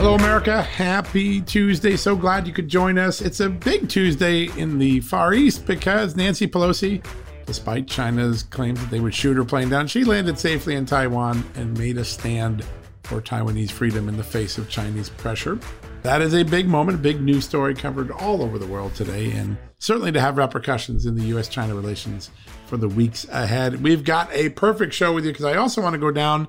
Hello, America. Happy Tuesday. So glad you could join us. It's a big Tuesday in the Far East because Nancy Pelosi, despite China's claims that they would shoot her plane down, she landed safely in Taiwan and made a stand for Taiwanese freedom in the face of Chinese pressure. That is a big moment, a big news story covered all over the world today, and certainly to have repercussions in the US China relations for the weeks ahead. We've got a perfect show with you because I also want to go down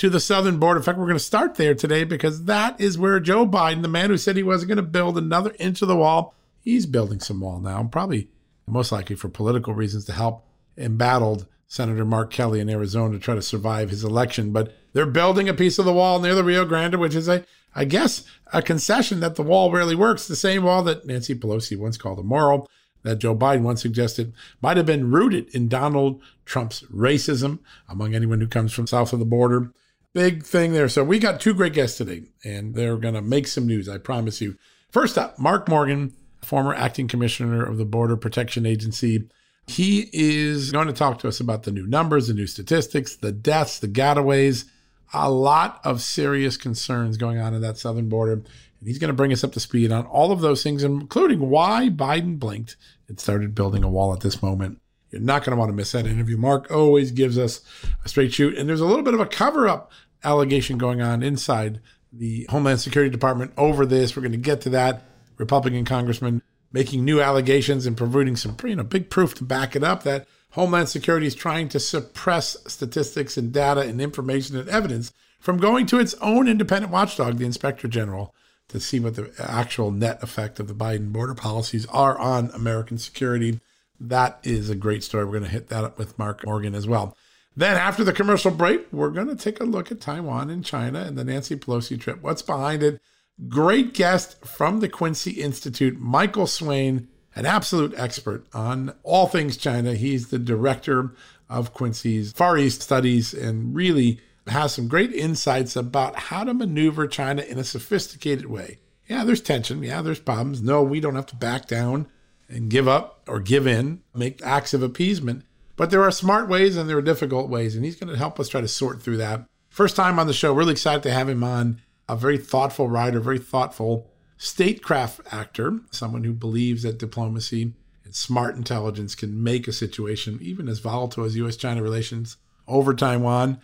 to the southern border. In fact, we're going to start there today because that is where Joe Biden, the man who said he wasn't going to build another inch of the wall, he's building some wall now, probably most likely for political reasons to help embattled Senator Mark Kelly in Arizona to try to survive his election. But they're building a piece of the wall near the Rio Grande, which is a, I guess, a concession that the wall rarely works. The same wall that Nancy Pelosi once called immoral, that Joe Biden once suggested might have been rooted in Donald Trump's racism among anyone who comes from south of the border big thing there. So we got two great guests today, and they're going to make some news, I promise you. First up, Mark Morgan, former acting commissioner of the Border Protection Agency. He is going to talk to us about the new numbers, the new statistics, the deaths, the getaways, a lot of serious concerns going on in that southern border. And he's going to bring us up to speed on all of those things, including why Biden blinked and started building a wall at this moment. You're not going to want to miss that interview. Mark always gives us a straight shoot. And there's a little bit of a cover up allegation going on inside the Homeland Security Department over this. We're going to get to that. Republican congressman making new allegations and providing some you know big proof to back it up that Homeland Security is trying to suppress statistics and data and information and evidence from going to its own independent watchdog, the Inspector General, to see what the actual net effect of the Biden border policies are on American security. That is a great story. We're going to hit that up with Mark Morgan as well. Then, after the commercial break, we're going to take a look at Taiwan and China and the Nancy Pelosi trip. What's behind it? Great guest from the Quincy Institute, Michael Swaine, an absolute expert on all things China. He's the director of Quincy's Far East Studies and really has some great insights about how to maneuver China in a sophisticated way. Yeah, there's tension. Yeah, there's problems. No, we don't have to back down and give up or give in, make acts of appeasement. But there are smart ways and there are difficult ways, and he's going to help us try to sort through that. First time on the show, really excited to have him on. A very thoughtful writer, very thoughtful statecraft actor, someone who believes that diplomacy and smart intelligence can make a situation, even as volatile as U.S. China relations over Taiwan,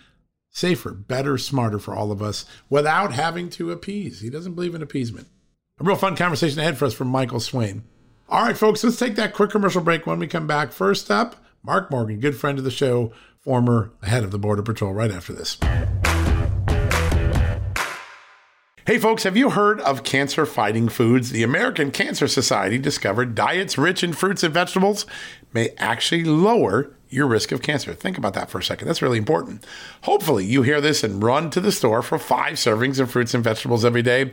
safer, better, smarter for all of us without having to appease. He doesn't believe in appeasement. A real fun conversation ahead for us from Michael Swaine. All right, folks, let's take that quick commercial break when we come back. First up, Mark Morgan, good friend of the show, former head of the Border Patrol, right after this. Hey, folks, have you heard of cancer fighting foods? The American Cancer Society discovered diets rich in fruits and vegetables may actually lower your risk of cancer. Think about that for a second. That's really important. Hopefully, you hear this and run to the store for five servings of fruits and vegetables every day.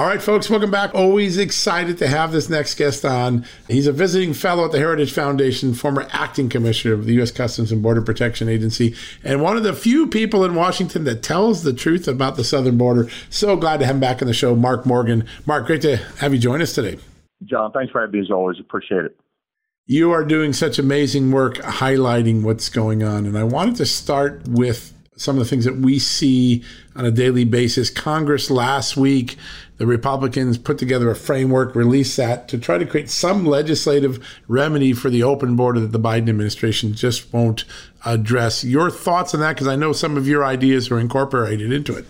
All right, folks, welcome back. Always excited to have this next guest on. He's a visiting fellow at the Heritage Foundation, former acting commissioner of the U.S. Customs and Border Protection Agency, and one of the few people in Washington that tells the truth about the southern border. So glad to have him back on the show, Mark Morgan. Mark, great to have you join us today. John, thanks for having me as always. Appreciate it. You are doing such amazing work highlighting what's going on. And I wanted to start with some of the things that we see on a daily basis. Congress last week the Republicans put together a framework, released that to try to create some legislative remedy for the open border that the Biden administration just won't address. Your thoughts on that? Because I know some of your ideas are incorporated into it.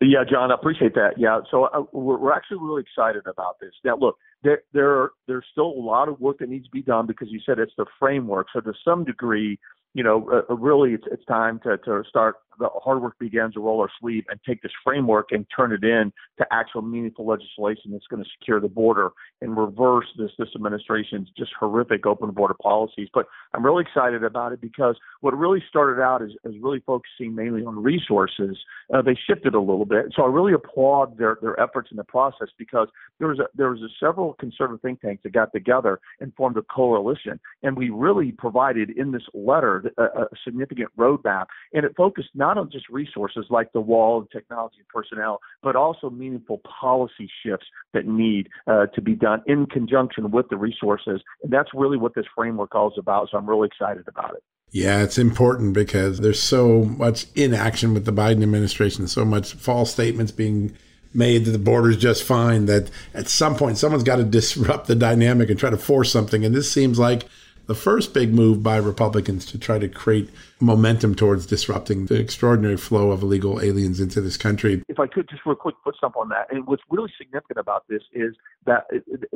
Yeah, John, I appreciate that. Yeah, so uh, we're, we're actually really excited about this. Now, look, there, there, there's still a lot of work that needs to be done because you said it's the framework. So to some degree, you know, uh, really, it's it's time to to start the hard work begins to roll our sleeve and take this framework and turn it in to actual meaningful legislation that's going to secure the border and reverse this this administration's just horrific open border policies. But I'm really excited about it because what really started out is, is really focusing mainly on resources. Uh, they shifted a little bit, so I really applaud their their efforts in the process because there was a, there was a several conservative think tanks that got together and formed a coalition, and we really provided in this letter a, a significant roadmap, and it focused not on just resources like the wall and technology and personnel, but also meaningful policy shifts that need uh, to be done in conjunction with the resources. And that's really what this framework all is about. So I'm really excited about it. Yeah, it's important because there's so much inaction with the Biden administration, so much false statements being made that the border's just fine that at some point someone's got to disrupt the dynamic and try to force something. And this seems like the first big move by Republicans to try to create momentum towards disrupting the extraordinary flow of illegal aliens into this country. If I could just real quick put something on that, and what's really significant about this is that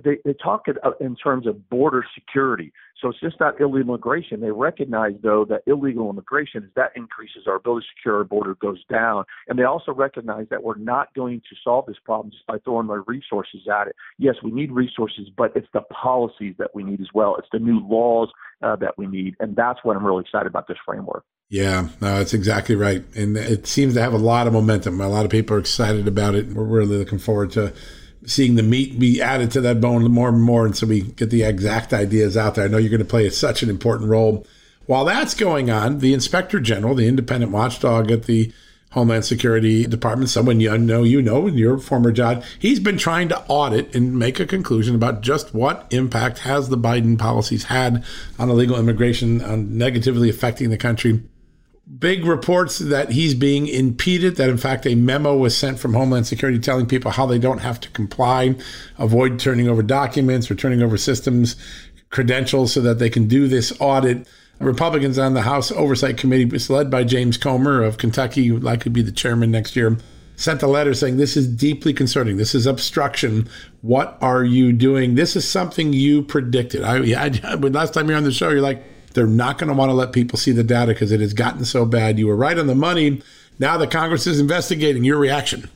they, they talk uh, in terms of border security. So it's just not illegal immigration. They recognize, though, that illegal immigration, as that increases, our ability to secure our border goes down. And they also recognize that we're not going to solve this problem just by throwing more resources at it. Yes, we need resources, but it's the policies that we need as well. It's the new laws uh, that we need. And that's what I'm really excited about this framework. Yeah, no, that's exactly right. And it seems to have a lot of momentum. A lot of people are excited about it. We're really looking forward to seeing the meat be added to that bone more and more. And so we get the exact ideas out there. I know you're going to play such an important role. While that's going on, the inspector general, the independent watchdog at the Homeland Security Department, someone you know, you know, in your former job, he's been trying to audit and make a conclusion about just what impact has the Biden policies had on illegal immigration, on negatively affecting the country big reports that he's being impeded, that in fact a memo was sent from Homeland Security telling people how they don't have to comply, avoid turning over documents or turning over systems credentials so that they can do this audit. Republicans on the House Oversight Committee, led by James Comer of Kentucky, who likely be the chairman next year, sent a letter saying this is deeply concerning. This is obstruction. What are you doing? This is something you predicted. I, I last time you're on the show, you're like, they're not going to want to let people see the data because it has gotten so bad. You were right on the money. Now the Congress is investigating. Your reaction?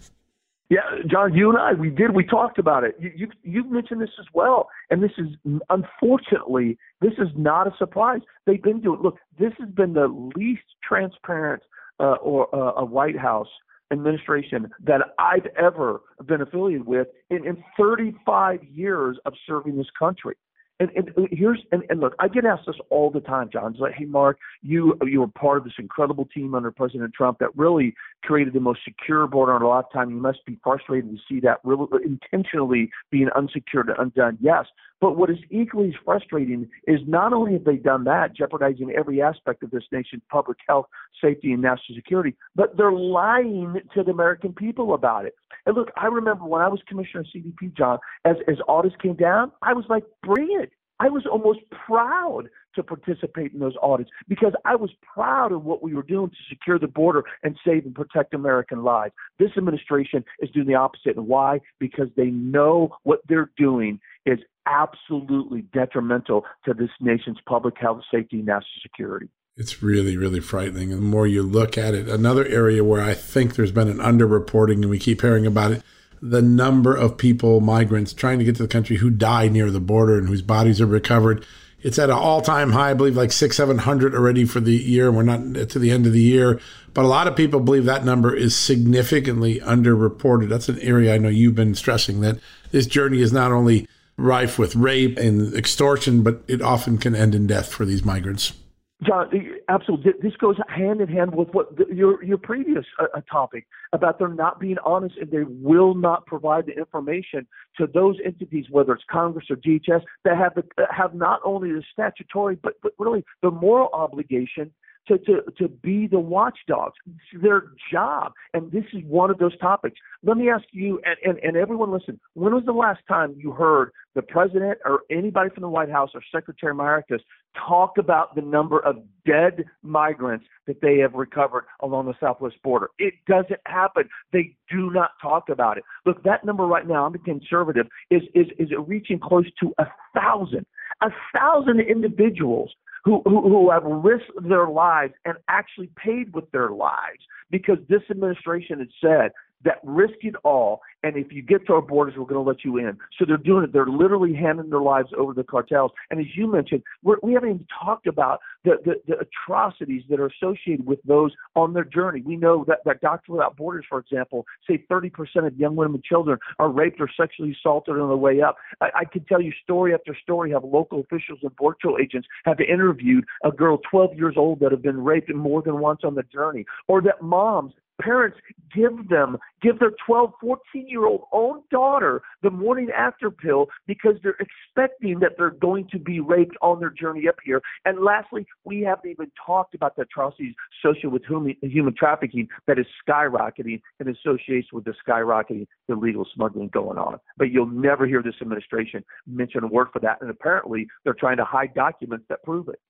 John, you and I, we did. We talked about it. You, you you mentioned this as well, and this is unfortunately this is not a surprise. They've been doing. Look, this has been the least transparent uh, or uh, a White House administration that I've ever been affiliated with in, in 35 years of serving this country. And, and here's and, and look, I get asked this all the time, John. It's like, hey, Mark, you you were part of this incredible team under President Trump that really created the most secure border in a lifetime. You must be frustrated to see that really intentionally being unsecured and undone. Yes, but what is equally as frustrating is not only have they done that, jeopardizing every aspect of this nation's public health, safety, and national security, but they're lying to the American people about it. And look, I remember when I was commissioner of CBP, John, as as audits came down, I was like, bring it. I was almost proud to participate in those audits because I was proud of what we were doing to secure the border and save and protect American lives. This administration is doing the opposite. And why? Because they know what they're doing is absolutely detrimental to this nation's public health, safety, and national security. It's really, really frightening. And the more you look at it, another area where I think there's been an underreporting, and we keep hearing about it the number of people, migrants, trying to get to the country who die near the border and whose bodies are recovered. It's at an all time high, I believe, like six, 700 already for the year. We're not to the end of the year. But a lot of people believe that number is significantly underreported. That's an area I know you've been stressing that this journey is not only rife with rape and extortion, but it often can end in death for these migrants. John, absolutely. This goes hand in hand with what the, your your previous uh, uh, topic about them not being honest and they will not provide the information to those entities, whether it's Congress or DHS, that have the, have not only the statutory but but really the moral obligation to, to, to be the watchdogs. It's their job. And this is one of those topics. Let me ask you, and, and, and everyone listen, when was the last time you heard the president or anybody from the White House or Secretary Mayorkas talk about the number of dead migrants that they have recovered along the southwest border? It doesn't happen. They do not talk about it. Look, that number right now, I'm a conservative, is, is, is reaching close to a thousand. A thousand individuals who, who, have risked their lives and actually paid with their lives because this administration has said that risk it all. And if you get to our borders, we're going to let you in. So they're doing it. They're literally handing their lives over to the cartels. And as you mentioned, we're, we have not even talked about the, the, the, atrocities that are associated with those on their journey. We know that, that Doctors Without Borders, for example, say 30% of young women and children are raped or sexually assaulted on the way up. I, I can tell you story after story how local officials and border agents have interviewed a girl 12 years old that have been raped more than once on the journey, or that moms parents give them give their 12 14 year old own daughter the morning after pill because they're expecting that they're going to be raped on their journey up here. And lastly we haven't even talked about the atrocities associated with human, human trafficking that is skyrocketing in association with the skyrocketing illegal smuggling going on. But you'll never hear this administration mention a word for that. And apparently they're trying to hide documents that prove it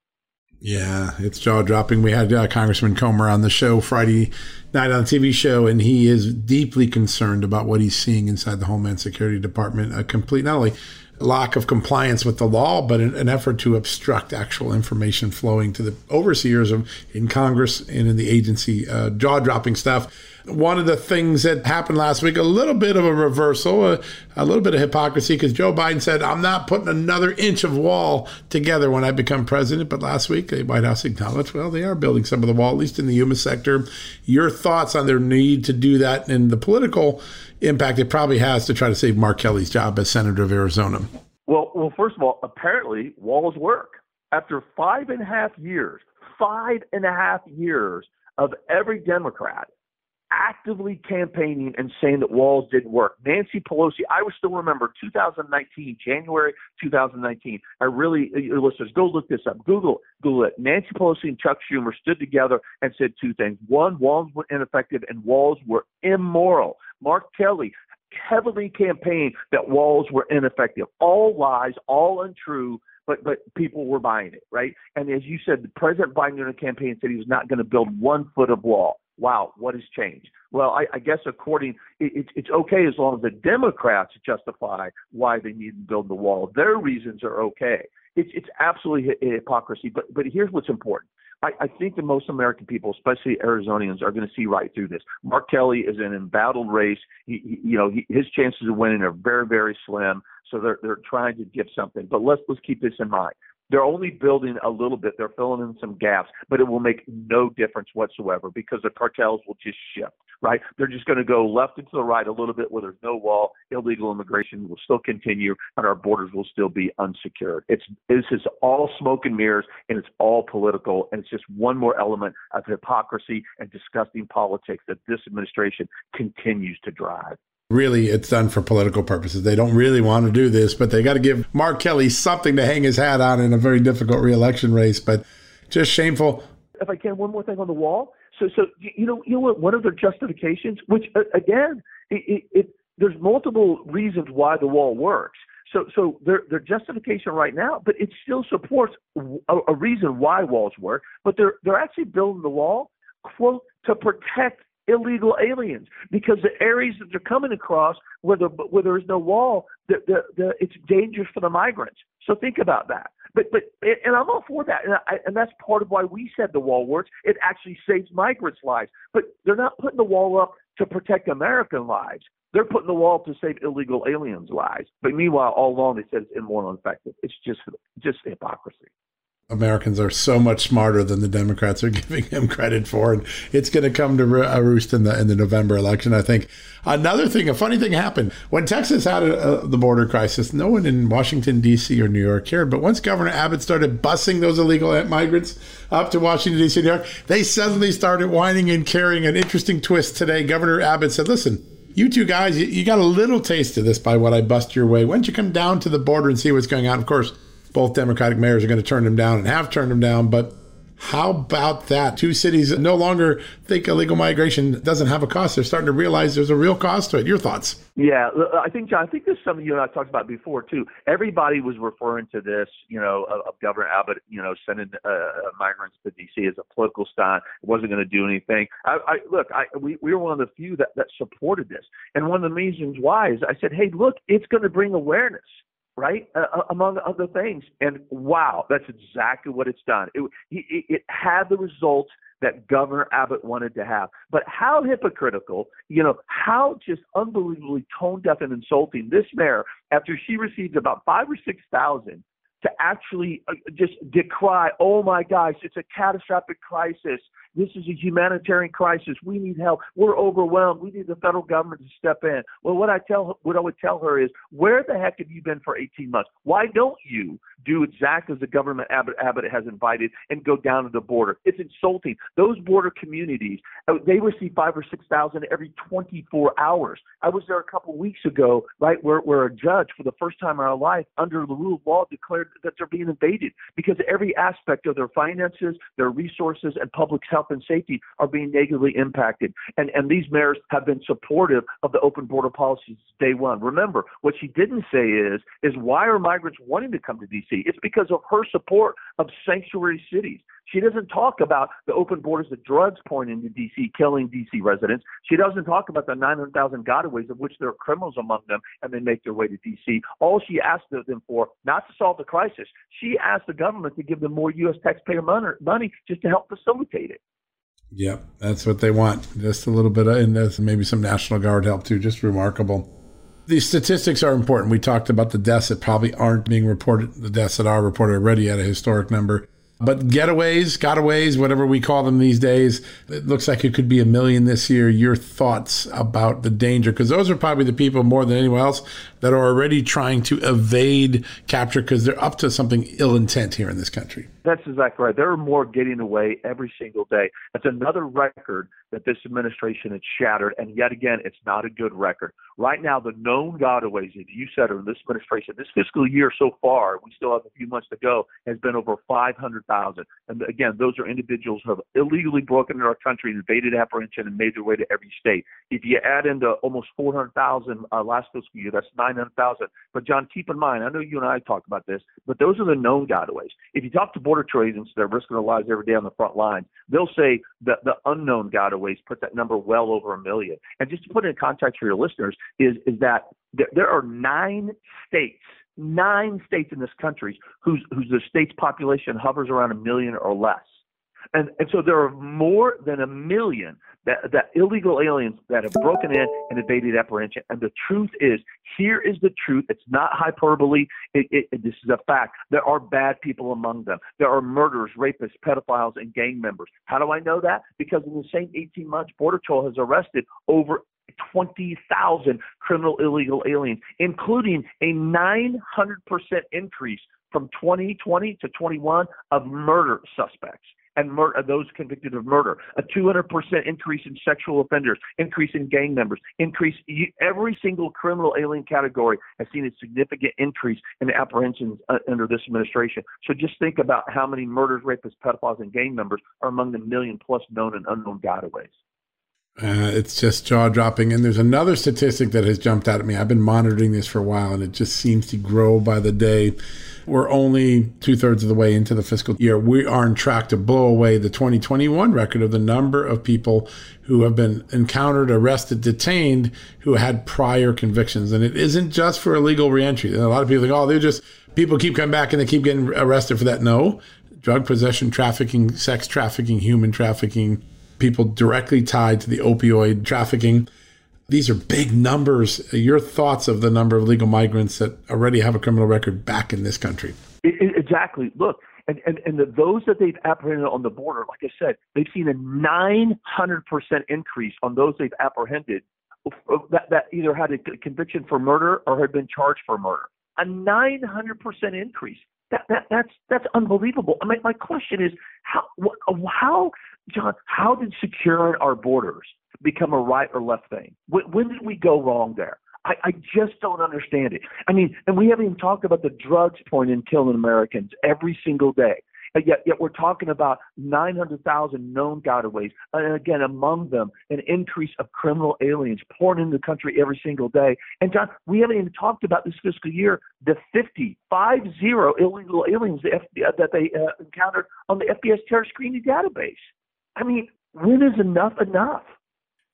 Yeah, it's jaw dropping. We had uh, Congressman Comer on the show Friday night on the TV show, and he is deeply concerned about what he's seeing inside the Homeland Security Department. A complete, not only lack of compliance with the law, but an, an effort to obstruct actual information flowing to the overseers of, in Congress and in the agency. Uh, jaw dropping stuff one of the things that happened last week, a little bit of a reversal, a, a little bit of hypocrisy, because Joe Biden said, I'm not putting another inch of wall together when I become president. But last week, the White House acknowledged, well, they are building some of the wall, at least in the Yuma sector. Your thoughts on their need to do that and the political impact it probably has to try to save Mark Kelly's job as Senator of Arizona? Well, well, first of all, apparently walls work. After five and a half years, five and a half years of every Democrat actively campaigning and saying that walls didn't work. Nancy Pelosi, I was still remember 2019, January 2019. I really, uh, listeners, go look this up. Google, Google it. Nancy Pelosi and Chuck Schumer stood together and said two things. One, walls were ineffective and walls were immoral. Mark Kelly heavily campaigned that walls were ineffective. All lies, all untrue but but people were buying it, right? And as you said, the President Biden in the campaign said he was not going to build one foot of wall wow, what has changed? Well, I, I guess according, it, it's okay as long as the Democrats justify why they need to build the wall. Their reasons are okay. It's it's absolutely hypocrisy. But but here's what's important. I, I think that most American people, especially Arizonians, are going to see right through this. Mark Kelly is an embattled race. He, he, you know, he, his chances of winning are very, very slim. So they're they're trying to give something. But let's let's keep this in mind. They're only building a little bit. They're filling in some gaps, but it will make no difference whatsoever because the cartels will just shift, right? They're just going to go left and to the right a little bit where there's no wall. Illegal immigration will still continue, and our borders will still be unsecured. It's this is all smoke and mirrors, and it's all political, and it's just one more element of hypocrisy and disgusting politics that this administration continues to drive really it's done for political purposes. They don't really want to do this, but they got to give Mark Kelly something to hang his hat on in a very difficult reelection race. But just shameful. If I can, one more thing on the wall. So, so you know, you know what? One of their justifications, which again, it, it, it, there's multiple reasons why the wall works. So, so their their justification right now, but it still supports a, a reason why walls work. But they're they're actually building the wall, quote, to protect illegal aliens because the areas that they're coming across where, the, where there is no wall, the, the, the, it's dangerous for the migrants. So think about that. But but and I'm all for that, and, I, and that's part of why we said the wall works. It actually saves migrants' lives. But they're not putting the wall up to protect American lives. They're putting the wall to save illegal aliens' lives. But meanwhile, all along they said it's immoral and effective. It's just just hypocrisy. Americans are so much smarter than the Democrats are giving him credit for, and it's going to come to a roost in the in the November election. I think another thing, a funny thing happened when Texas had a, a, the border crisis. No one in Washington D.C. or New York cared, but once Governor Abbott started busing those illegal migrants up to Washington D.C. New York, they suddenly started whining and carrying an interesting twist. Today, Governor Abbott said, "Listen." You two guys, you, you got a little taste of this by what I bust your way. Why don't you come down to the border and see what's going on? Of course, both Democratic mayors are going to turn them down and have turned them down. But how about that? Two cities no longer think illegal migration doesn't have a cost. They're starting to realize there's a real cost to it. Your thoughts? Yeah, I think John. I think this is something you and I talked about before too. Everybody was referring to this, you know, of, Governor Abbott, you know, sending uh, uh migrants to D.C. as a political stunt. It wasn't going to do anything. I, I look, I we, we were one of the few that that supported this, and one of the reasons why is I said, hey, look, it's going to bring awareness right? Uh, among other things. And wow, that's exactly what it's done. It, it, it had the results that Governor Abbott wanted to have. But how hypocritical, you know, how just unbelievably tone deaf and insulting this mayor, after she received about five or six thousand to actually uh, just decry, oh my gosh, it's a catastrophic crisis. This is a humanitarian crisis. We need help. We're overwhelmed. We need the federal government to step in. Well, what I tell what I would tell her is, where the heck have you been for 18 months? Why don't you do exactly as the government Abbott, Abbott has invited and go down to the border? It's insulting. Those border communities, uh, they receive five or six thousand every 24 hours. I was there a couple weeks ago, right, where where a judge, for the first time in our life, under the rule of law, declared that they're being invaded because every aspect of their finances, their resources, and public health health and safety are being negatively impacted. And, and these mayors have been supportive of the open border policies day one. Remember, what she didn't say is, is why are migrants wanting to come to D.C.? It's because of her support of sanctuary cities. She doesn't talk about the open borders of drugs pouring into D.C., killing D.C. residents. She doesn't talk about the 900,000 gotaways, of which there are criminals among them, and they make their way to D.C. All she asked them for, not to solve the crisis, she asked the government to give them more U.S. taxpayer money just to help facilitate it. Yep, that's what they want. Just a little bit, of, and there's maybe some National Guard help too. Just remarkable. These statistics are important. We talked about the deaths that probably aren't being reported, the deaths that are reported already at a historic number. But getaways, gotaways, whatever we call them these days, it looks like it could be a million this year. Your thoughts about the danger? Because those are probably the people more than anyone else that are already trying to evade capture because they're up to something ill intent here in this country. That's exactly right. There are more getting away every single day. That's another record that this administration has shattered. And yet again, it's not a good record. Right now, the known gotaways, as you said, in this administration, this fiscal year so far, we still have a few months to go, has been over 500,000. And again, those are individuals who have illegally broken into our country and evaded apprehension and made their way to every state. If you add into almost 400,000 uh, last fiscal year, that's 900,000. But John, keep in mind, I know you and I talk about this, but those are the known gotaways. If you talk to Border Patrol agents that are risking their lives every day on the front line, they'll say that the unknown gotaways put that number well over a million. And just to put it in context for your listeners, is is that there, there are nine states nine states in this country whose whose the state's population hovers around a million or less. And, and so there are more than a million that, that illegal aliens that have broken in and evaded apprehension. And the truth is, here is the truth. It's not hyperbole. It, it, it, this is a fact. There are bad people among them. There are murderers, rapists, pedophiles, and gang members. How do I know that? Because in the same 18 months, Border Patrol has arrested over 20,000 criminal illegal aliens, including a 900% increase from 2020 to 21 of murder suspects and mur- those convicted of murder, a 200% increase in sexual offenders, increase in gang members, increase every single criminal alien category has seen a significant increase in apprehensions uh, under this administration. So just think about how many murders, rapists, pedophiles, and gang members are among the million plus known and unknown gotaways. Uh, it's just jaw dropping. And there's another statistic that has jumped out at me. I've been monitoring this for a while and it just seems to grow by the day. We're only two thirds of the way into the fiscal year. We are on track to blow away the 2021 record of the number of people who have been encountered, arrested, detained, who had prior convictions. And it isn't just for illegal reentry. A lot of people think, oh, they're just people keep coming back and they keep getting arrested for that. No, drug possession, trafficking, sex trafficking, human trafficking, people directly tied to the opioid trafficking. These are big numbers. Your thoughts of the number of legal migrants that already have a criminal record back in this country? Exactly. Look, and, and, and the, those that they've apprehended on the border, like I said, they've seen a 900% increase on those they've apprehended that, that either had a conviction for murder or had been charged for murder. A 900% increase. That, that, that's, that's unbelievable. I mean, my question is, how, how, John, how did securing our borders become a right or left thing? When, when did we go wrong there? I, I just don't understand it. I mean, and we haven't even talked about the drugs point in killing Americans every single day. Yet, yet we're talking about 900,000 known gotaways, and again, among them, an increase of criminal aliens pouring into the country every single day. And John, we haven't even talked about this fiscal year the 50, five zero illegal aliens that they uh, encountered on the FBI terror screening database. I mean, when is enough enough?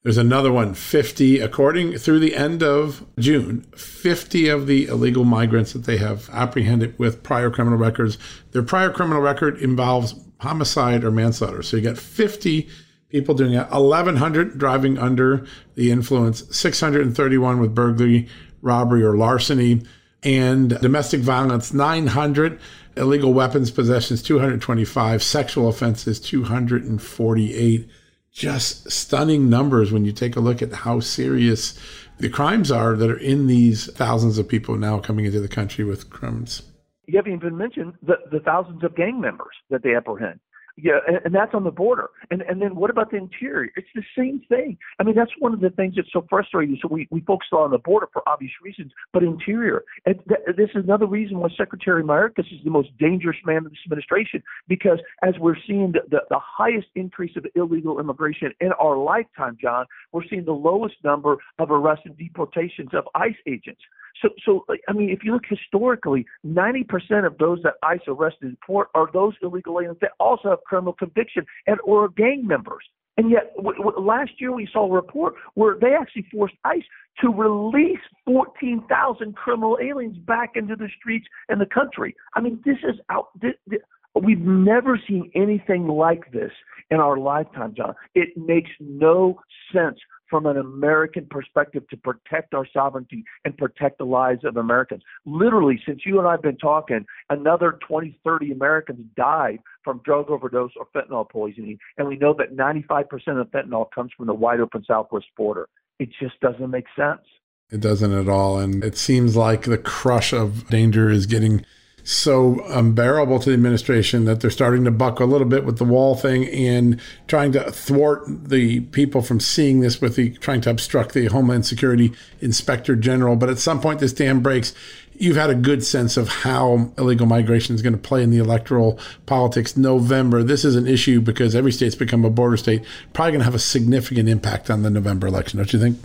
There's another one, 50, according through the end of June, 50 of the illegal migrants that they have apprehended with prior criminal records. Their prior criminal record involves homicide or manslaughter. So you got 50 people doing it, 1,100 driving under the influence, 631 with burglary, robbery, or larceny, and domestic violence, 900 illegal weapons possessions, 225, sexual offenses, 248 just stunning numbers when you take a look at how serious the crimes are that are in these thousands of people now coming into the country with crimes. You haven't even mentioned the, the thousands of gang members that they apprehend. Yeah, and, and that's on the border. And and then what about the interior? It's the same thing. I mean, that's one of the things that's so frustrating. So we we focus on the border for obvious reasons, but interior. And th- this is another reason why Secretary Mayorkas is the most dangerous man in this administration because as we're seeing the, the, the highest increase of illegal immigration in our lifetime, John, we're seeing the lowest number of arrests and deportations of ICE agents. So, so I mean, if you look historically, 90% of those that ICE arrested in port are those illegal aliens that also have criminal conviction and or gang members. And yet, w- w- last year we saw a report where they actually forced ICE to release 14,000 criminal aliens back into the streets and the country. I mean, this is out. This, this, we've never seen anything like this in our lifetime, John. It makes no sense from an American perspective to protect our sovereignty and protect the lives of Americans. Literally, since you and I have been talking, another 20, 30 Americans died from drug overdose or fentanyl poisoning. And we know that 95% of fentanyl comes from the wide open southwest border. It just doesn't make sense. It doesn't at all. And it seems like the crush of danger is getting so unbearable to the administration that they're starting to buck a little bit with the wall thing and trying to thwart the people from seeing this with the trying to obstruct the Homeland Security Inspector General. But at some point, this dam breaks. You've had a good sense of how illegal migration is going to play in the electoral politics. November, this is an issue because every state's become a border state. Probably going to have a significant impact on the November election, don't you think?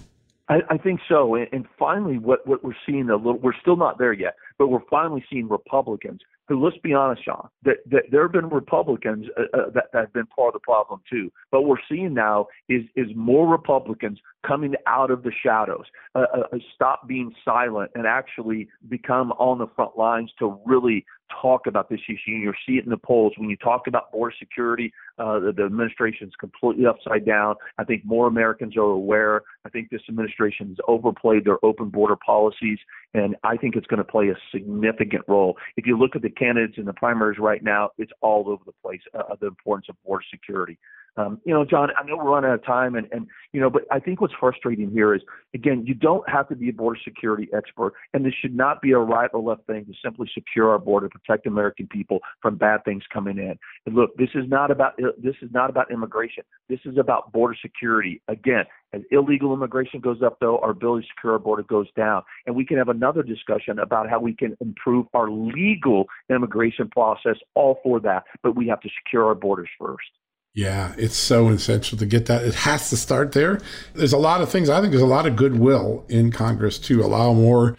I, I think so. And, and finally, what, what we're seeing a little, we're still not there yet, but we're finally seeing Republicans who, let's be honest, Sean, that, that there have been Republicans uh, uh, that, that have been part of the problem too. But what we're seeing now is is more Republicans coming out of the shadows, uh, uh, uh, stop being silent, and actually become on the front lines to really talk about this issue. You see it in the polls when you talk about border security. Uh, the, the administration is completely upside down. I think more Americans are aware. I think this administration has overplayed their open border policies, and I think it's going to play a significant role. If you look at the candidates in the primaries right now, it's all over the place. Uh, the importance of border security. Um, you know, John, I know we're running out of time, and, and you know, but I think what's frustrating here is, again, you don't have to be a border security expert, and this should not be a right or left thing to simply secure our border, protect American people from bad things coming in. And look, this is not about this is not about immigration. This is about border security. Again, as illegal immigration goes up, though, our ability to secure our border goes down, and we can have another discussion about how we can improve our legal immigration process. All for that, but we have to secure our borders first. Yeah, it's so essential to get that. It has to start there. There's a lot of things. I think there's a lot of goodwill in Congress to allow more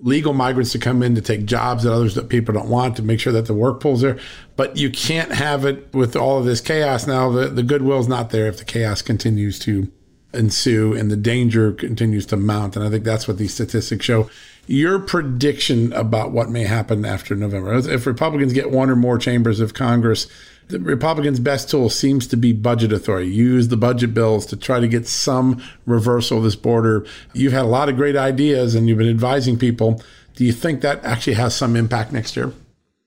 legal migrants to come in to take jobs that others that people don't want to make sure that the work pool's there. But you can't have it with all of this chaos now. The the goodwill's not there if the chaos continues to ensue and the danger continues to mount. And I think that's what these statistics show. Your prediction about what may happen after November. If Republicans get one or more chambers of Congress, the Republicans' best tool seems to be budget authority. Use the budget bills to try to get some reversal of this border. You've had a lot of great ideas and you've been advising people. Do you think that actually has some impact next year?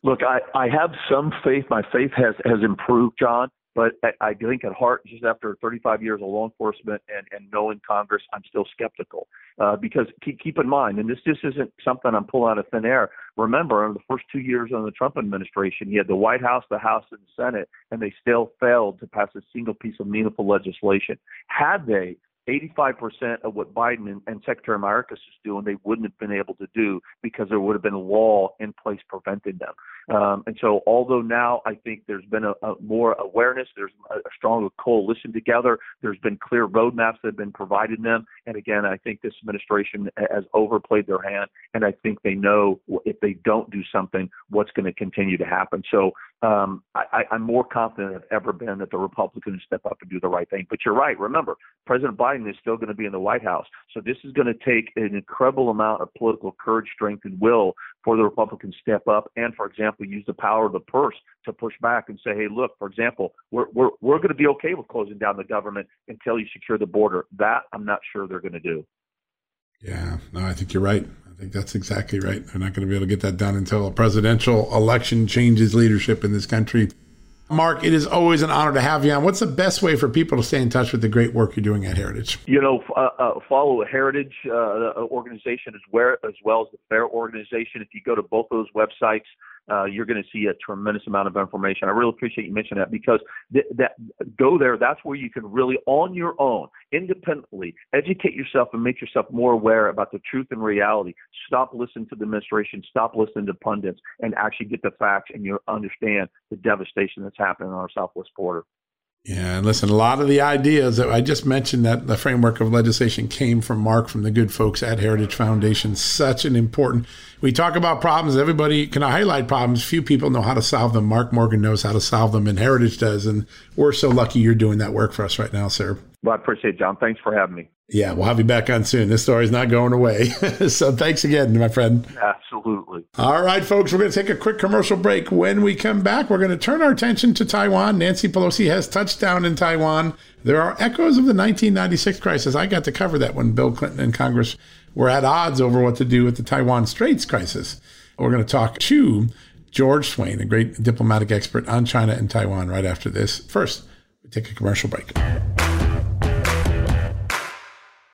Look, I, I have some faith. My faith has, has improved, John. But I, I think at heart, just after 35 years of law enforcement and, and knowing Congress, I'm still skeptical. Uh, because keep, keep in mind, and this just isn't something I'm pulling out of thin air. Remember, in the first two years of the Trump administration, he had the White House, the House, and the Senate, and they still failed to pass a single piece of meaningful legislation. Had they 85% of what Biden and, and Secretary Mayorkas is doing, they wouldn't have been able to do because there would have been a law in place preventing them. Um, and so, although now I think there's been a, a more awareness, there's a, a stronger coalition together, there's been clear roadmaps that have been provided them. And again, I think this administration has overplayed their hand, and I think they know if they don't do something, what's going to continue to happen. So, um, I, I'm more confident than I've ever been that the Republicans step up and do the right thing. But you're right. Remember, President Biden is still going to be in the White House. So this is going to take an incredible amount of political courage, strength, and will for the Republicans to step up and, for example, use the power of the purse to push back and say, hey, look, for example, we're, we're, we're going to be okay with closing down the government until you secure the border. That I'm not sure they're going to do. Yeah, no, I think you're right. Think that's exactly right. They're not going to be able to get that done until a presidential election changes leadership in this country. Mark, it is always an honor to have you on. What's the best way for people to stay in touch with the great work you're doing at Heritage? You know, uh, uh, follow Heritage uh, organization as, as well as the FAIR organization. If you go to both those websites, uh, you're going to see a tremendous amount of information. I really appreciate you mentioning that because th- that go there. That's where you can really, on your own, independently, educate yourself and make yourself more aware about the truth and reality. Stop listening to the administration. Stop listening to pundits, and actually get the facts and you understand the devastation that's happening on our southwest border. Yeah, and listen, a lot of the ideas that I just mentioned that the framework of legislation came from Mark from the good folks at Heritage Foundation. Such an important. We talk about problems. Everybody can highlight problems. Few people know how to solve them. Mark Morgan knows how to solve them, and Heritage does. And we're so lucky you're doing that work for us right now, sir. Well, I appreciate it, John. Thanks for having me. Yeah, we'll have you back on soon. This story's not going away. so thanks again, my friend. Absolutely. All right, folks, we're going to take a quick commercial break. When we come back, we're going to turn our attention to Taiwan. Nancy Pelosi has touched down in Taiwan. There are echoes of the 1996 crisis. I got to cover that when Bill Clinton and Congress were at odds over what to do with the Taiwan Straits crisis. We're going to talk to George Swaine, a great diplomatic expert on China and Taiwan, right after this. First, we take a commercial break.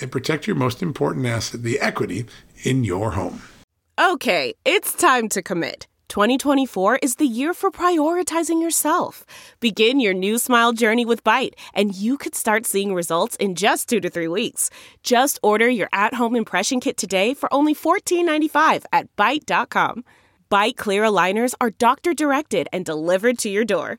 and protect your most important asset, the equity in your home. Okay, it's time to commit. 2024 is the year for prioritizing yourself. Begin your new smile journey with Byte, and you could start seeing results in just two to three weeks. Just order your at home impression kit today for only $14.95 at Byte.com. Byte Clear aligners are doctor directed and delivered to your door.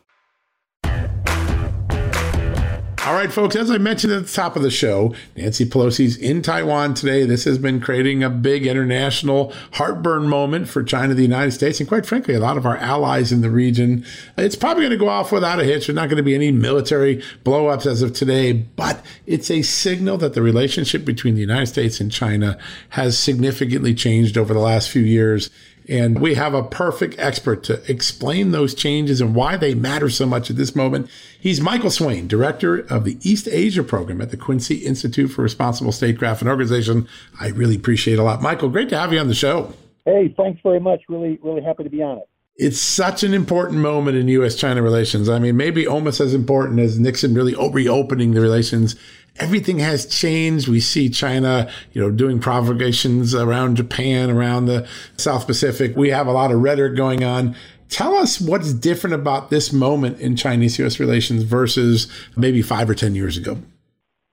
All right, folks, as I mentioned at the top of the show, Nancy Pelosi's in Taiwan today. This has been creating a big international heartburn moment for China, the United States, and quite frankly, a lot of our allies in the region. It's probably going to go off without a hitch. There's not going to be any military blowups as of today, but it's a signal that the relationship between the United States and China has significantly changed over the last few years. And we have a perfect expert to explain those changes and why they matter so much at this moment. He's Michael Swaine, director of the East Asia program at the Quincy Institute for Responsible Statecraft, and organization I really appreciate a lot. Michael, great to have you on the show. Hey, thanks very much. Really, really happy to be on it. It's such an important moment in U.S. China relations. I mean, maybe almost as important as Nixon really reopening the relations everything has changed. We see China, you know, doing provocations around Japan, around the South Pacific. We have a lot of rhetoric going on. Tell us what's different about this moment in Chinese US relations versus maybe five or 10 years ago.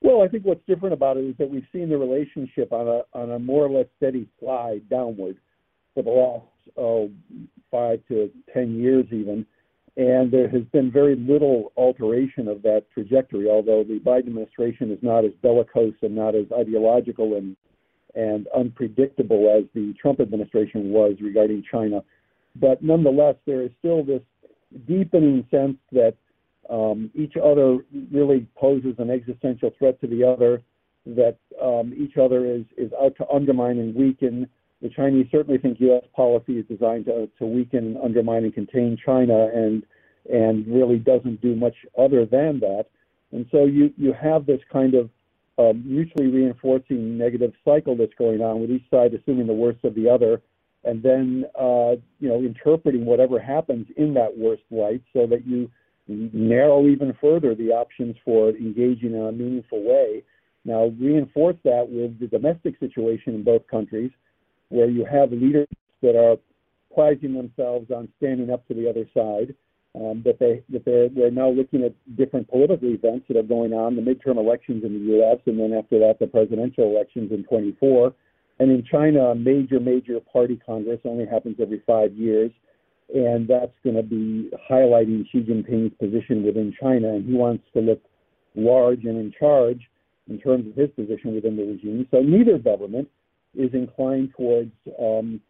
Well, I think what's different about it is that we've seen the relationship on a, on a more or less steady slide downward for the last oh, five to 10 years, even and there has been very little alteration of that trajectory. Although the Biden administration is not as bellicose and not as ideological and and unpredictable as the Trump administration was regarding China, but nonetheless, there is still this deepening sense that um, each other really poses an existential threat to the other, that um, each other is, is out to undermine and weaken. The Chinese certainly think U.S. policy is designed to, to weaken, undermine, and contain China, and and really doesn't do much other than that. And so you you have this kind of uh, mutually reinforcing negative cycle that's going on with each side assuming the worst of the other, and then uh, you know interpreting whatever happens in that worst light so that you narrow even further the options for engaging in a meaningful way. Now reinforce that with the domestic situation in both countries where you have leaders that are prizing themselves on standing up to the other side, um, that they that they're, they're now looking at different political events that are going on, the midterm elections in the U.S. and then after that the presidential elections in 24, And in China, a major, major party congress only happens every five years. And that's going to be highlighting Xi Jinping's position within China. And he wants to look large and in charge in terms of his position within the regime. So neither government is inclined towards um,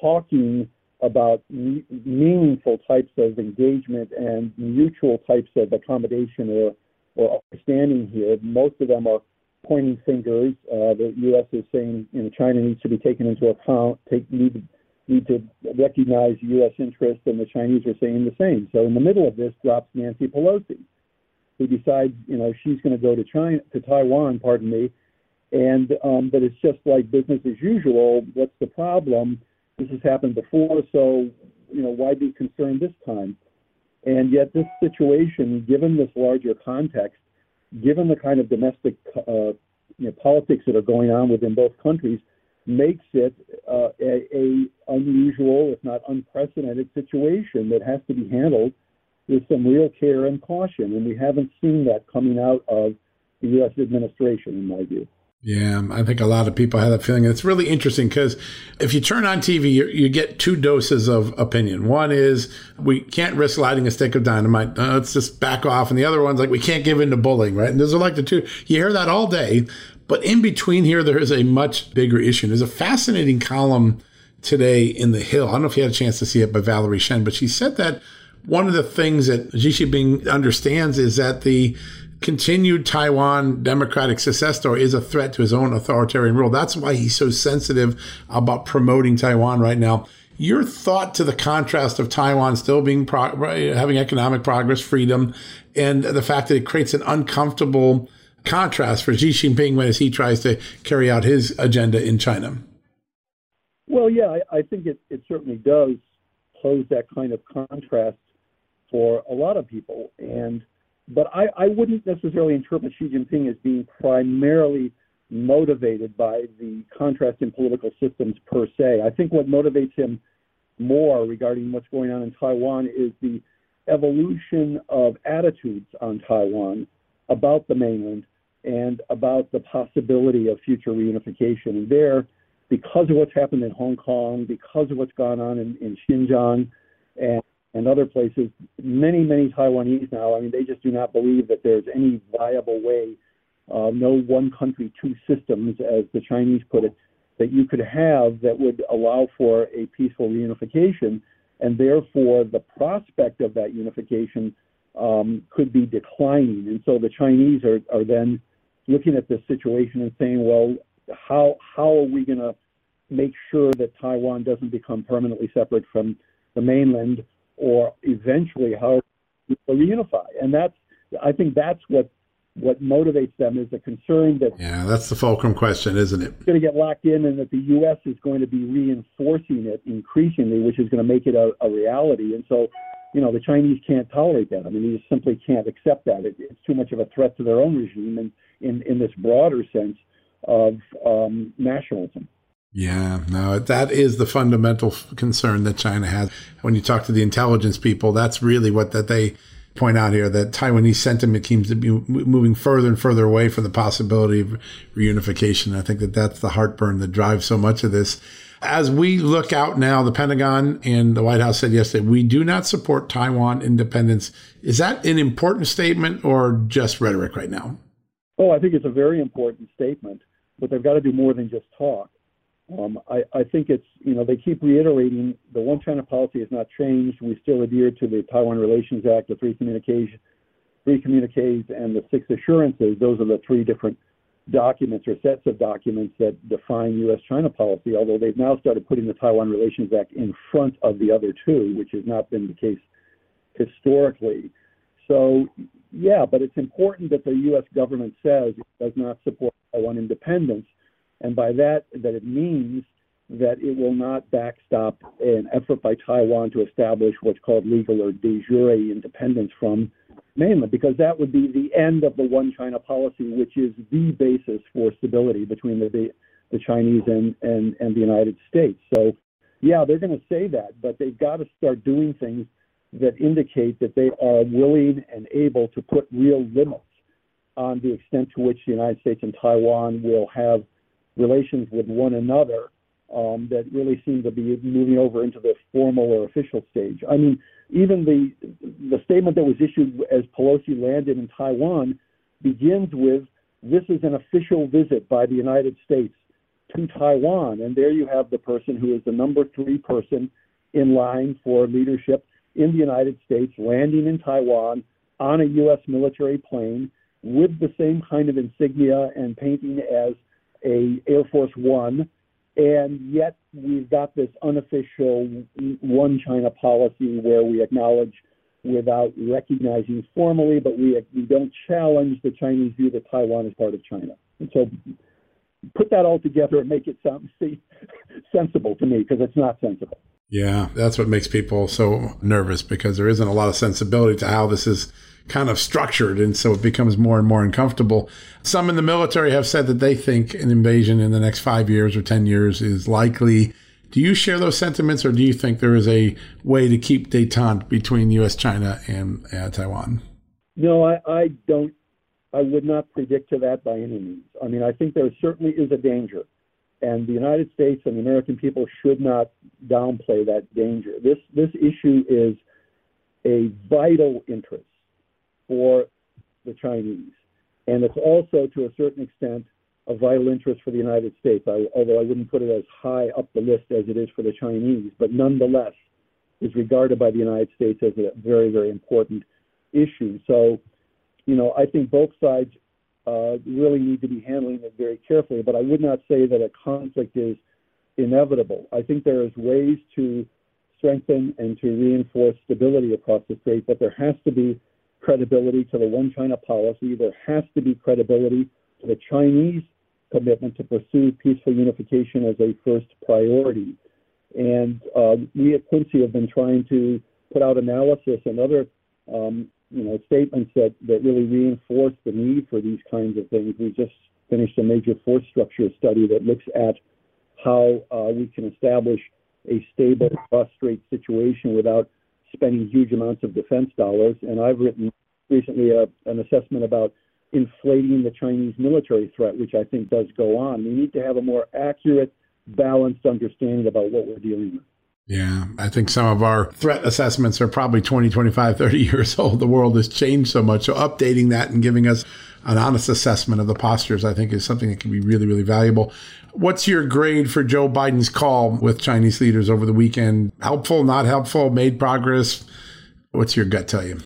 talking about me- meaningful types of engagement and mutual types of accommodation or, or understanding here. Most of them are pointing fingers. Uh, the U.S. is saying you know, China needs to be taken into account, take, need, need to recognize U.S. interests, and the Chinese are saying the same. So in the middle of this drops Nancy Pelosi, who decides you know she's going to go to China to Taiwan, pardon me, and um, that it's just like business as usual. What's the problem? This has happened before, so you know why be concerned this time? And yet, this situation, given this larger context, given the kind of domestic uh, you know, politics that are going on within both countries, makes it uh, a, a unusual, if not unprecedented, situation that has to be handled with some real care and caution. And we haven't seen that coming out of the U.S. administration, in my view. Yeah, I think a lot of people have that feeling. It's really interesting because if you turn on TV, you, you, get two doses of opinion. One is we can't risk lighting a stick of dynamite. Uh, let's just back off. And the other one's like we can't give in to bullying, right? And those are like the two. You hear that all day. But in between here, there is a much bigger issue. There's a fascinating column today in The Hill. I don't know if you had a chance to see it by Valerie Shen, but she said that one of the things that Xi Jinping understands is that the continued Taiwan democratic success story is a threat to his own authoritarian rule. That's why he's so sensitive about promoting Taiwan right now. Your thought to the contrast of Taiwan still being pro- having economic progress, freedom, and the fact that it creates an uncomfortable contrast for Xi Jinping when as he tries to carry out his agenda in China. Well, yeah, I, I think it, it certainly does pose that kind of contrast for a lot of people. And but I, I wouldn't necessarily interpret Xi Jinping as being primarily motivated by the contrast in political systems per se. I think what motivates him more regarding what's going on in Taiwan is the evolution of attitudes on Taiwan about the mainland and about the possibility of future reunification. And there, because of what's happened in Hong Kong, because of what's gone on in, in Xinjiang, and and other places, many, many Taiwanese now, I mean, they just do not believe that there's any viable way, uh, no one country, two systems, as the Chinese put it, that you could have that would allow for a peaceful reunification. And therefore, the prospect of that unification um, could be declining. And so the Chinese are, are then looking at this situation and saying, well, how, how are we going to make sure that Taiwan doesn't become permanently separate from the mainland? Or eventually how we reunify. And that's, I think that's what what motivates them is the concern that yeah, that's the fulcrum question, isn't it? It's going to get locked in, and that the U.S. is going to be reinforcing it increasingly, which is going to make it a, a reality. And so, you know, the Chinese can't tolerate that. I mean, they just simply can't accept that. It, it's too much of a threat to their own regime, and in in this broader sense of um, nationalism. Yeah, no, that is the fundamental concern that China has. When you talk to the intelligence people, that's really what that they point out here that Taiwanese sentiment seems to be moving further and further away from the possibility of reunification. I think that that's the heartburn that drives so much of this. As we look out now, the Pentagon and the White House said yesterday, we do not support Taiwan independence. Is that an important statement or just rhetoric right now? Oh, I think it's a very important statement, but they've got to do more than just talk. Um, I, I, think it's, you know, they keep reiterating the one China policy has not changed. We still adhere to the Taiwan Relations Act, the three communications, three communiques, and the six assurances. Those are the three different documents or sets of documents that define U.S. China policy, although they've now started putting the Taiwan Relations Act in front of the other two, which has not been the case historically. So, yeah, but it's important that the U.S. government says it does not support Taiwan independence and by that that it means that it will not backstop an effort by Taiwan to establish what's called legal or de jure independence from mainland, because that would be the end of the one China policy, which is the basis for stability between the the Chinese and, and, and the United States. So, yeah, they're going to say that, but they've got to start doing things that indicate that they are willing and able to put real limits on the extent to which the United States and Taiwan will have relations with one another um, that really seem to be moving over into the formal or official stage. I mean, even the the statement that was issued as Pelosi landed in Taiwan begins with this is an official visit by the United States to Taiwan, and there you have the person who is the number three person in line for leadership in the United States landing in Taiwan on a U.S. military plane with the same kind of insignia and painting as a Air Force One and yet we've got this unofficial one China policy where we acknowledge without recognizing formally, but we, we don't challenge the Chinese view that Taiwan is part of China. And so put that all together and make it sound see, sensible to me because it's not sensible. Yeah, that's what makes people so nervous because there isn't a lot of sensibility to how this is kind of structured. And so it becomes more and more uncomfortable. Some in the military have said that they think an invasion in the next five years or 10 years is likely. Do you share those sentiments or do you think there is a way to keep detente between U.S., China, and uh, Taiwan? No, I, I don't. I would not predict to that by any means. I mean, I think there certainly is a danger. And the United States and the American people should not downplay that danger. This this issue is a vital interest for the Chinese. And it's also, to a certain extent, a vital interest for the United States, I, although I wouldn't put it as high up the list as it is for the Chinese, but nonetheless is regarded by the United States as a very, very important issue. So, you know, I think both sides uh, really need to be handling it very carefully, but I would not say that a conflict is inevitable. I think there is ways to strengthen and to reinforce stability across the strait, but there has to be credibility to the one China policy. There has to be credibility to the Chinese commitment to pursue peaceful unification as a first priority. And uh, we at Quincy have been trying to put out analysis and other um, you know, statements that, that really reinforce the need for these kinds of things. We just finished a major force structure study that looks at how uh, we can establish a stable cross-strait situation without spending huge amounts of defense dollars. And I've written recently a, an assessment about inflating the Chinese military threat, which I think does go on. We need to have a more accurate, balanced understanding about what we're dealing with. Yeah, I think some of our threat assessments are probably 20, 25, 30 years old. The world has changed so much. So updating that and giving us an honest assessment of the postures, I think, is something that can be really, really valuable. What's your grade for Joe Biden's call with Chinese leaders over the weekend? Helpful, not helpful, made progress? What's your gut tell you?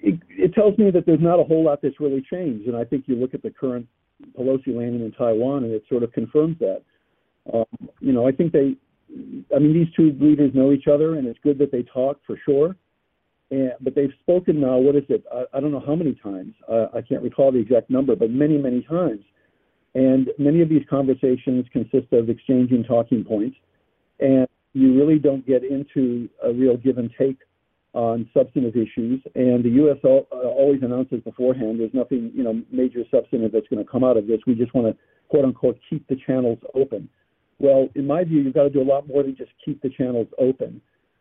It, it tells me that there's not a whole lot that's really changed. And I think you look at the current Pelosi landing in Taiwan, and it sort of confirms that. Um, you know, I think they, I mean, these two leaders know each other, and it's good that they talk for sure. And, but they've spoken now. What is it? I, I don't know how many times. Uh, I can't recall the exact number, but many, many times. And many of these conversations consist of exchanging talking points, and you really don't get into a real give and take on substantive issues. And the U.S. Uh, always announces beforehand there's nothing, you know, major substantive that's going to come out of this. We just want to quote unquote keep the channels open. Well, in my view, you've got to do a lot more than just keep the channels open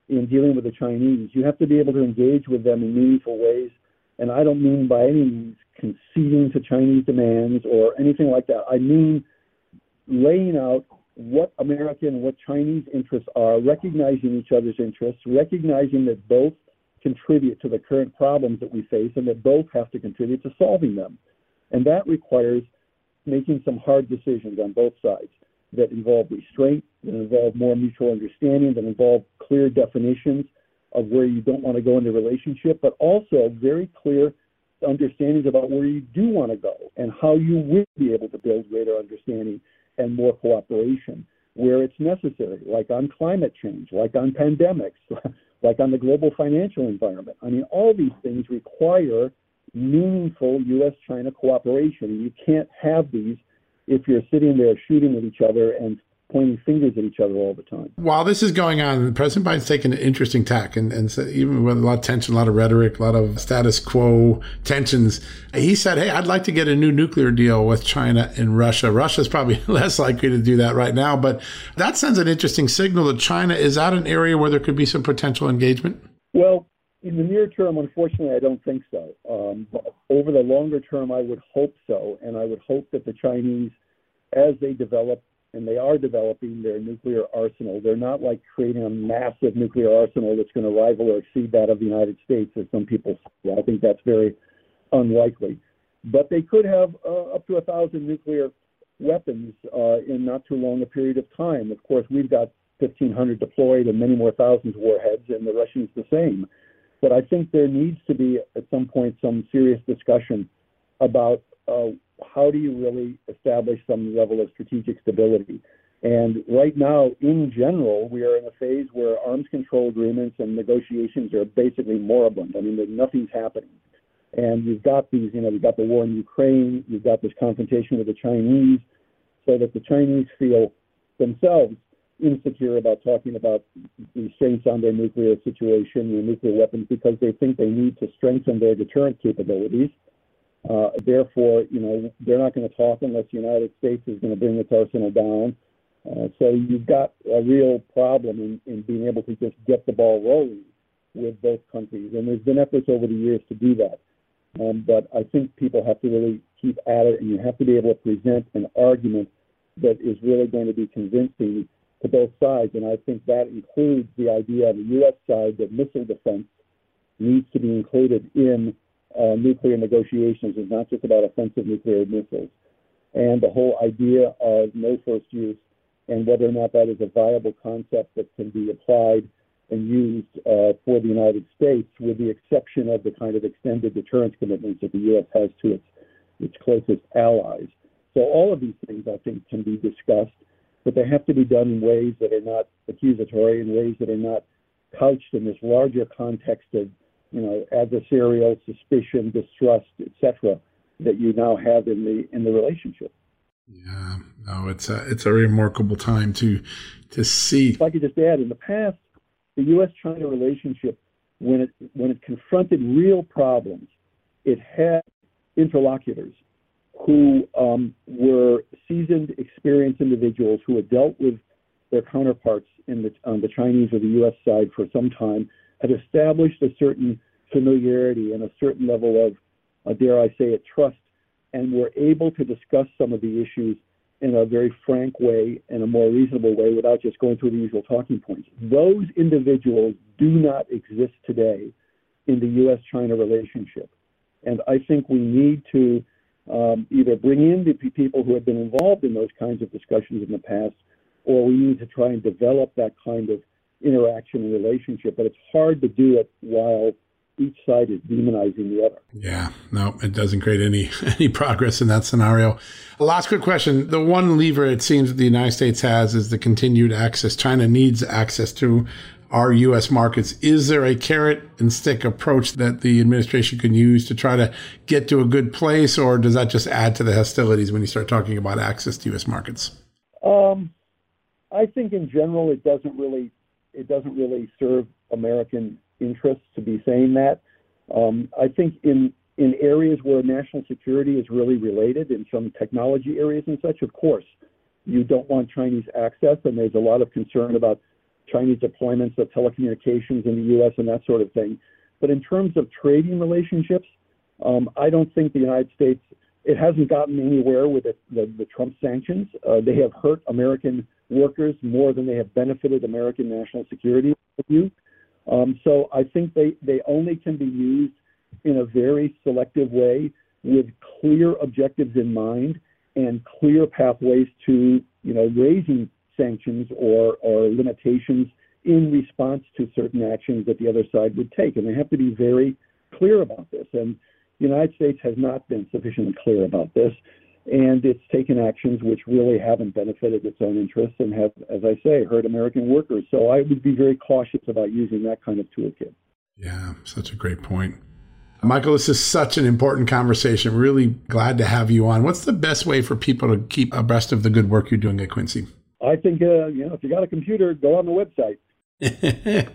in dealing with the Chinese. You have to be able to engage with them in meaningful ways. And I don't mean by any means conceding to Chinese demands or anything like that. I mean laying out what American, and what Chinese interests are, recognizing each other's interests, recognizing that both contribute to the current problems that we face and that both have to contribute to solving them. And that requires making some hard decisions on both sides that involve restraint, that involve more mutual understanding, that involve clear definitions of where you don't want to go in the relationship, but also very clear understandings about where you do want to go and how you will be able to build greater understanding and more cooperation where it's necessary, like on climate change, like on pandemics, like on the global financial environment. I mean, all these things require meaningful U.S. China cooperation. You can't have these if you're sitting there shooting at each other and pointing fingers at each other all the time. While this is going on, President Biden's taken an interesting tack, and, and so even with a lot of tension, a lot of rhetoric, a lot of status quo tensions, he said, "Hey, I'd like to get a new nuclear deal with China and Russia. Russia's probably less likely to do that right now, but that sends an interesting signal that China is at an area where there could be some potential engagement." Well, in the near term, unfortunately, I don't think so. Um, but over the longer term, I would hope so, and I would hope that the Chinese as they develop, and they are developing their nuclear arsenal, they're not like creating a massive nuclear arsenal that's going to rival or exceed that of the United States, as some people say. I think that's very unlikely. But they could have uh, up to a thousand nuclear weapons uh, in not too long a period of time. Of course, we've got 1,500 deployed and many more thousands of warheads, and the Russians the same. But I think there needs to be at some point some serious discussion about uh, how do you really establish some level of strategic stability. And right now, in general, we are in a phase where arms control agreements and negotiations are basically moribund. I mean, nothing's happening. And you've got these, you know, you've got the war in Ukraine, you've got this confrontation with the Chinese, so that the Chinese feel themselves insecure about talking about restraints on their nuclear situation, their nuclear weapons, because they think they need to strengthen their deterrent capabilities. Uh, therefore, you know, they're not going to talk unless the United States is going to bring its arsenal down. Uh, so you've got a real problem in, in being able to just get the ball rolling with both countries. And there's been efforts over the years to do that. Um, but I think people have to really keep at it, and you have to be able to present an argument that is really going to be convincing to both sides. And I think that includes the idea on the U.S. side that missile defense needs to be included in uh, nuclear negotiations. It's not just about offensive nuclear missiles. And the whole idea of no first use and whether or not that is a viable concept that can be applied and used uh, for the United States, with the exception of the kind of extended deterrence commitments that the U.S. has to its its closest allies. So all of these things, I think, can be discussed, but they have to be done in ways that are not accusatory, in ways that are not couched in this larger context of, you know, adversarial suspicion, distrust, etc., that you now have in the in the relationship. Yeah, no, it's a it's a remarkable time to to see. If I could just add, in the past, the U.S.-China relationship, when it when it confronted real problems, it had interlocutors who um, were seasoned, experienced individuals who had dealt with their counterparts in the, on the Chinese or the U.S. side for some time, had established a certain familiarity and a certain level of, uh, dare I say it, trust, and were able to discuss some of the issues in a very frank way and a more reasonable way without just going through the usual talking points. Those individuals do not exist today in the U.S. China relationship. And I think we need to um, either bring in the people who have been involved in those kinds of discussions in the past, or we need to try and develop that kind of interaction and relationship. But it's hard to do it while each side is demonizing the other. Yeah, no, it doesn't create any any progress in that scenario. Last quick question: the one lever it seems that the United States has is the continued access. China needs access to our U.S. markets. Is there a carrot and stick approach that the administration can use to try to get to a good place, or does that just add to the hostilities when you start talking about access to U.S. markets? Um, I think in general it doesn't really it doesn't really serve American interests to be saying that. Um, I think in in areas where national security is really related, in some technology areas and such, of course, you don't want Chinese access, and there's a lot of concern about Chinese deployments of telecommunications in the U.S. and that sort of thing. But in terms of trading relationships, um, I don't think the United States it hasn't gotten anywhere with the, the, the Trump sanctions. Uh, they have hurt American workers more than they have benefited American national security. Um, so I think they, they only can be used in a very selective way with clear objectives in mind and clear pathways to you know raising sanctions or, or limitations in response to certain actions that the other side would take. And they have to be very clear about this. And the United States has not been sufficiently clear about this. And it's taken actions which really haven't benefited its own interests and have, as I say, hurt American workers. So I would be very cautious about using that kind of toolkit. Yeah, such a great point. Michael, this is such an important conversation. Really glad to have you on. What's the best way for people to keep abreast of the good work you're doing at Quincy? I think uh, you know if you got a computer, go on the website.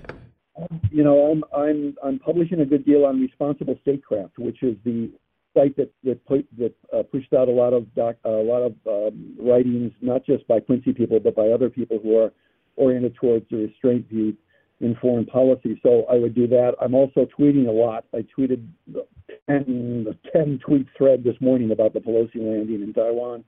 you know, I'm I'm I'm publishing a good deal on responsible statecraft, which is the site that that put, that uh, pushed out a lot of doc, uh, a lot of um, writings, not just by Quincy people, but by other people who are oriented towards the restraint view in foreign policy. So I would do that. I'm also tweeting a lot. I tweeted the 10, the 10 tweet thread this morning about the Pelosi landing in Taiwan.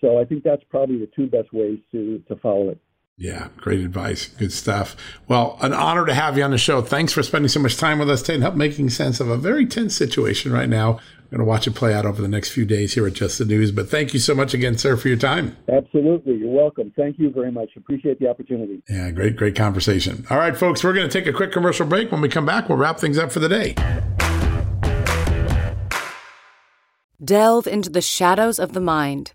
So I think that's probably the two best ways to, to follow it. Yeah, great advice. Good stuff. Well, an honor to have you on the show. Thanks for spending so much time with us today and help making sense of a very tense situation right now. I'm going to watch it play out over the next few days here at Just the News. But thank you so much again, sir, for your time. Absolutely. You're welcome. Thank you very much. Appreciate the opportunity. Yeah, great, great conversation. All right, folks, we're going to take a quick commercial break. When we come back, we'll wrap things up for the day. Delve into the shadows of the mind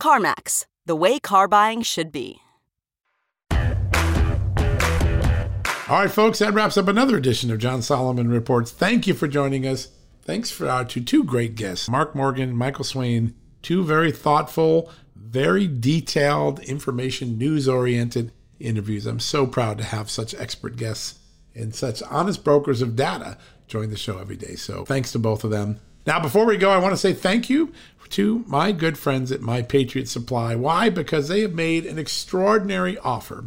CarMax, the way car buying should be. All right, folks, that wraps up another edition of John Solomon Reports. Thank you for joining us. Thanks for our to two great guests, Mark Morgan, Michael Swaine, two very thoughtful, very detailed, information news oriented interviews. I'm so proud to have such expert guests and such honest brokers of data join the show every day. So thanks to both of them. Now, before we go, I want to say thank you to my good friends at My Patriot Supply. Why? Because they have made an extraordinary offer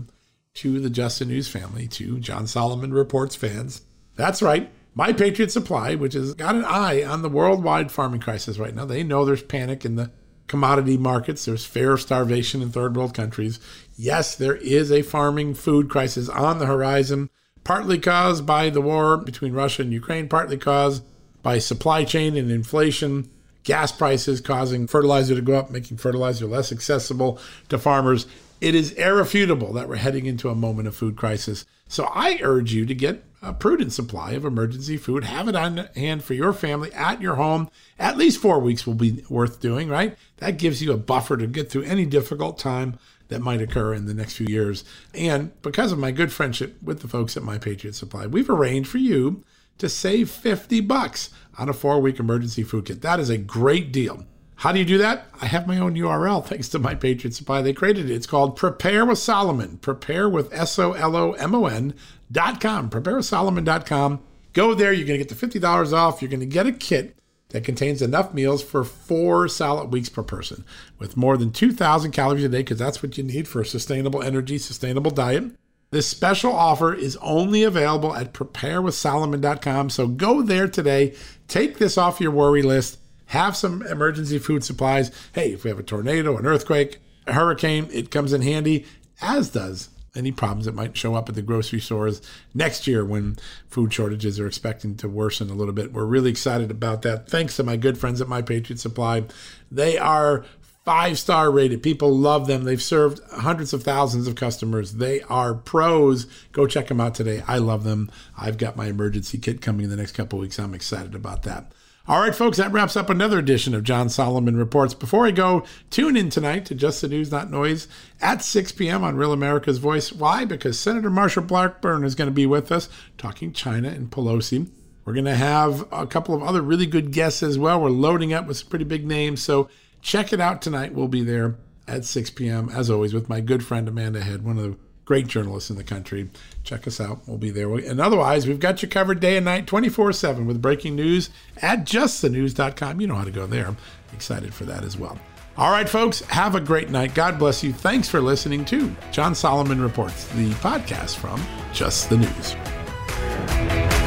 to the Just the News family, to John Solomon Reports fans. That's right. My Patriot Supply, which has got an eye on the worldwide farming crisis right now. They know there's panic in the commodity markets, there's fair starvation in third world countries. Yes, there is a farming food crisis on the horizon, partly caused by the war between Russia and Ukraine, partly caused by supply chain and inflation, gas prices causing fertilizer to go up, making fertilizer less accessible to farmers it is irrefutable that we're heading into a moment of food crisis. So I urge you to get a prudent supply of emergency food. Have it on hand for your family at your home. At least four weeks will be worth doing, right? That gives you a buffer to get through any difficult time that might occur in the next few years. And because of my good friendship with the folks at My Patriot Supply, we've arranged for you to save 50 bucks on a four week emergency food kit. That is a great deal. How do you do that? I have my own URL thanks to my Patriot Supply. They created it. It's called Prepare with Solomon. Prepare with S O L O M O N dot com. Prepare with Solomon dot com. Go there. You're going to get the $50 off. You're going to get a kit that contains enough meals for four solid weeks per person with more than 2,000 calories a day because that's what you need for a sustainable energy, sustainable diet. This special offer is only available at preparewithsolomon.com. So go there today. Take this off your worry list have some emergency food supplies. Hey, if we have a tornado, an earthquake, a hurricane, it comes in handy, as does any problems that might show up at the grocery stores next year when food shortages are expecting to worsen a little bit. We're really excited about that. Thanks to my good friends at My Patriot Supply. They are five star rated. People love them. They've served hundreds of thousands of customers. They are pros. Go check them out today. I love them. I've got my emergency kit coming in the next couple weeks. I'm excited about that. All right, folks, that wraps up another edition of John Solomon Reports. Before I go, tune in tonight to Just the News, Not Noise at 6 p.m. on Real America's Voice. Why? Because Senator Marsha Blackburn is going to be with us talking China and Pelosi. We're going to have a couple of other really good guests as well. We're loading up with some pretty big names. So check it out tonight. We'll be there at 6 p.m. as always with my good friend Amanda Head, one of the great journalists in the country. Check us out. We'll be there. And otherwise, we've got you covered day and night, 24 7 with breaking news at justthenews.com. You know how to go there. Excited for that as well. All right, folks, have a great night. God bless you. Thanks for listening to John Solomon Reports, the podcast from Just the News.